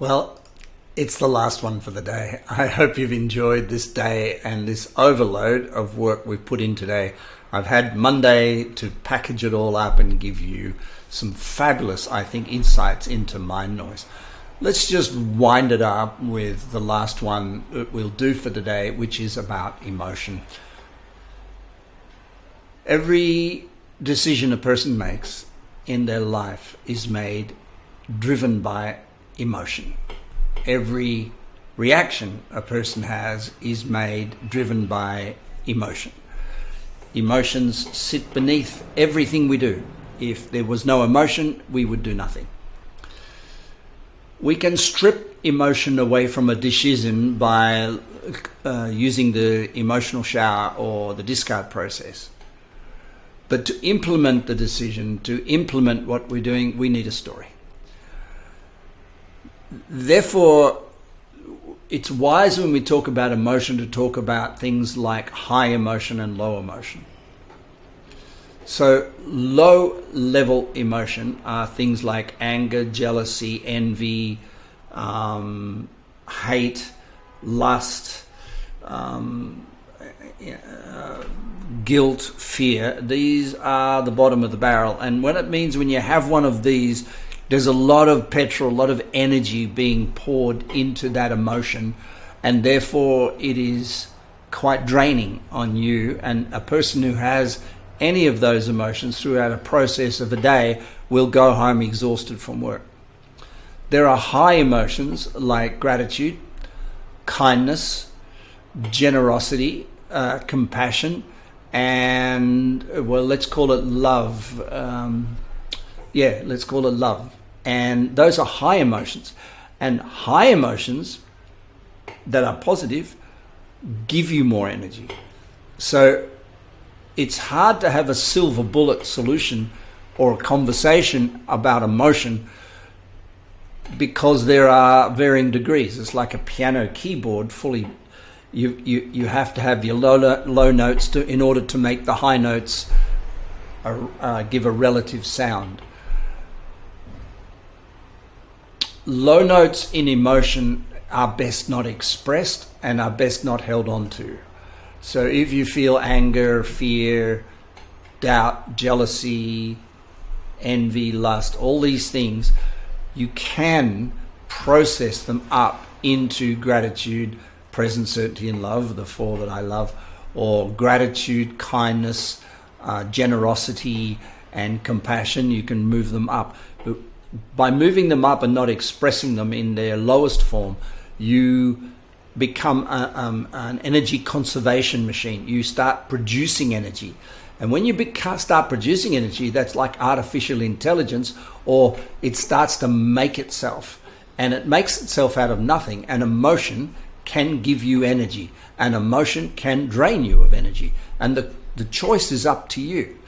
Well, it's the last one for the day. I hope you've enjoyed this day and this overload of work we've put in today. I've had Monday to package it all up and give you some fabulous, I think, insights into mind noise. Let's just wind it up with the last one that we'll do for today, which is about emotion. Every decision a person makes in their life is made driven by emotion. Every reaction a person has is made driven by emotion. Emotions sit beneath everything we do. If there was no emotion, we would do nothing. We can strip emotion away from a decision by uh, using the emotional shower or the discard process. But to implement the decision, to implement what we're doing, we need a story. Therefore, it's wise when we talk about emotion to talk about things like high emotion and low emotion. So, low level emotion are things like anger, jealousy, envy, um, hate, lust, um, uh, guilt, fear. These are the bottom of the barrel. And when it means when you have one of these, there's a lot of petrol, a lot of energy being poured into that emotion, and therefore it is quite draining on you. And a person who has any of those emotions throughout a process of a day will go home exhausted from work. There are high emotions like gratitude, kindness, generosity, uh, compassion, and well, let's call it love. Um, yeah, let's call it love. And those are high emotions. And high emotions that are positive give you more energy. So it's hard to have a silver bullet solution or a conversation about emotion because there are varying degrees. It's like a piano keyboard fully. You, you, you have to have your low, low notes to, in order to make the high notes uh, uh, give a relative sound. Low notes in emotion are best not expressed and are best not held on to. So if you feel anger, fear, doubt, jealousy, envy, lust, all these things, you can process them up into gratitude, present certainty, and love, the four that I love, or gratitude, kindness, uh, generosity, and compassion. You can move them up. But by moving them up and not expressing them in their lowest form, you become a, um, an energy conservation machine. You start producing energy. And when you start producing energy, that's like artificial intelligence, or it starts to make itself. And it makes itself out of nothing. And emotion can give you energy, and emotion can drain you of energy. And the, the choice is up to you.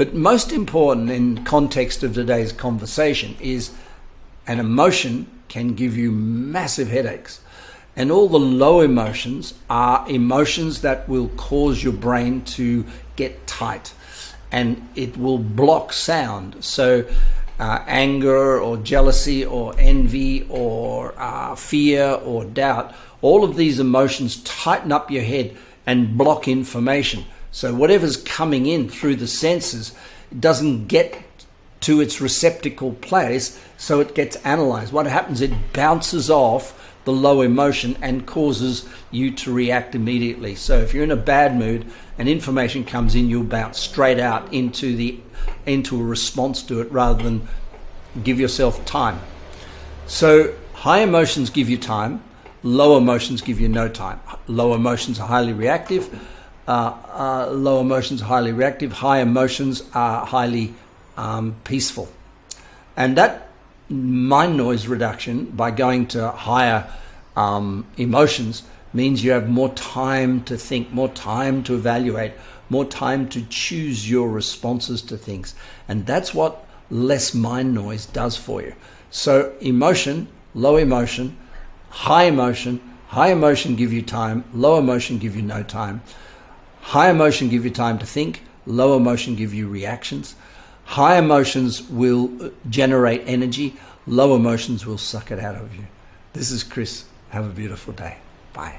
But most important in context of today's conversation is an emotion can give you massive headaches. And all the low emotions are emotions that will cause your brain to get tight and it will block sound. So, uh, anger or jealousy or envy or uh, fear or doubt, all of these emotions tighten up your head and block information. So, whatever's coming in through the senses doesn't get to its receptacle place, so it gets analyzed. What happens? It bounces off the low emotion and causes you to react immediately. So if you're in a bad mood and information comes in, you'll bounce straight out into the into a response to it rather than give yourself time. So high emotions give you time, low emotions give you no time. Low emotions are highly reactive. Uh, uh, low emotions highly reactive. High emotions are highly um, peaceful, and that mind noise reduction by going to higher um, emotions means you have more time to think, more time to evaluate, more time to choose your responses to things. And that's what less mind noise does for you. So, emotion, low emotion, high emotion, high emotion give you time, low emotion give you no time. High emotion give you time to think, low emotion give you reactions. High emotions will uh, generate energy, low emotions will suck it out of you. This is Chris. Have a beautiful day. Bye.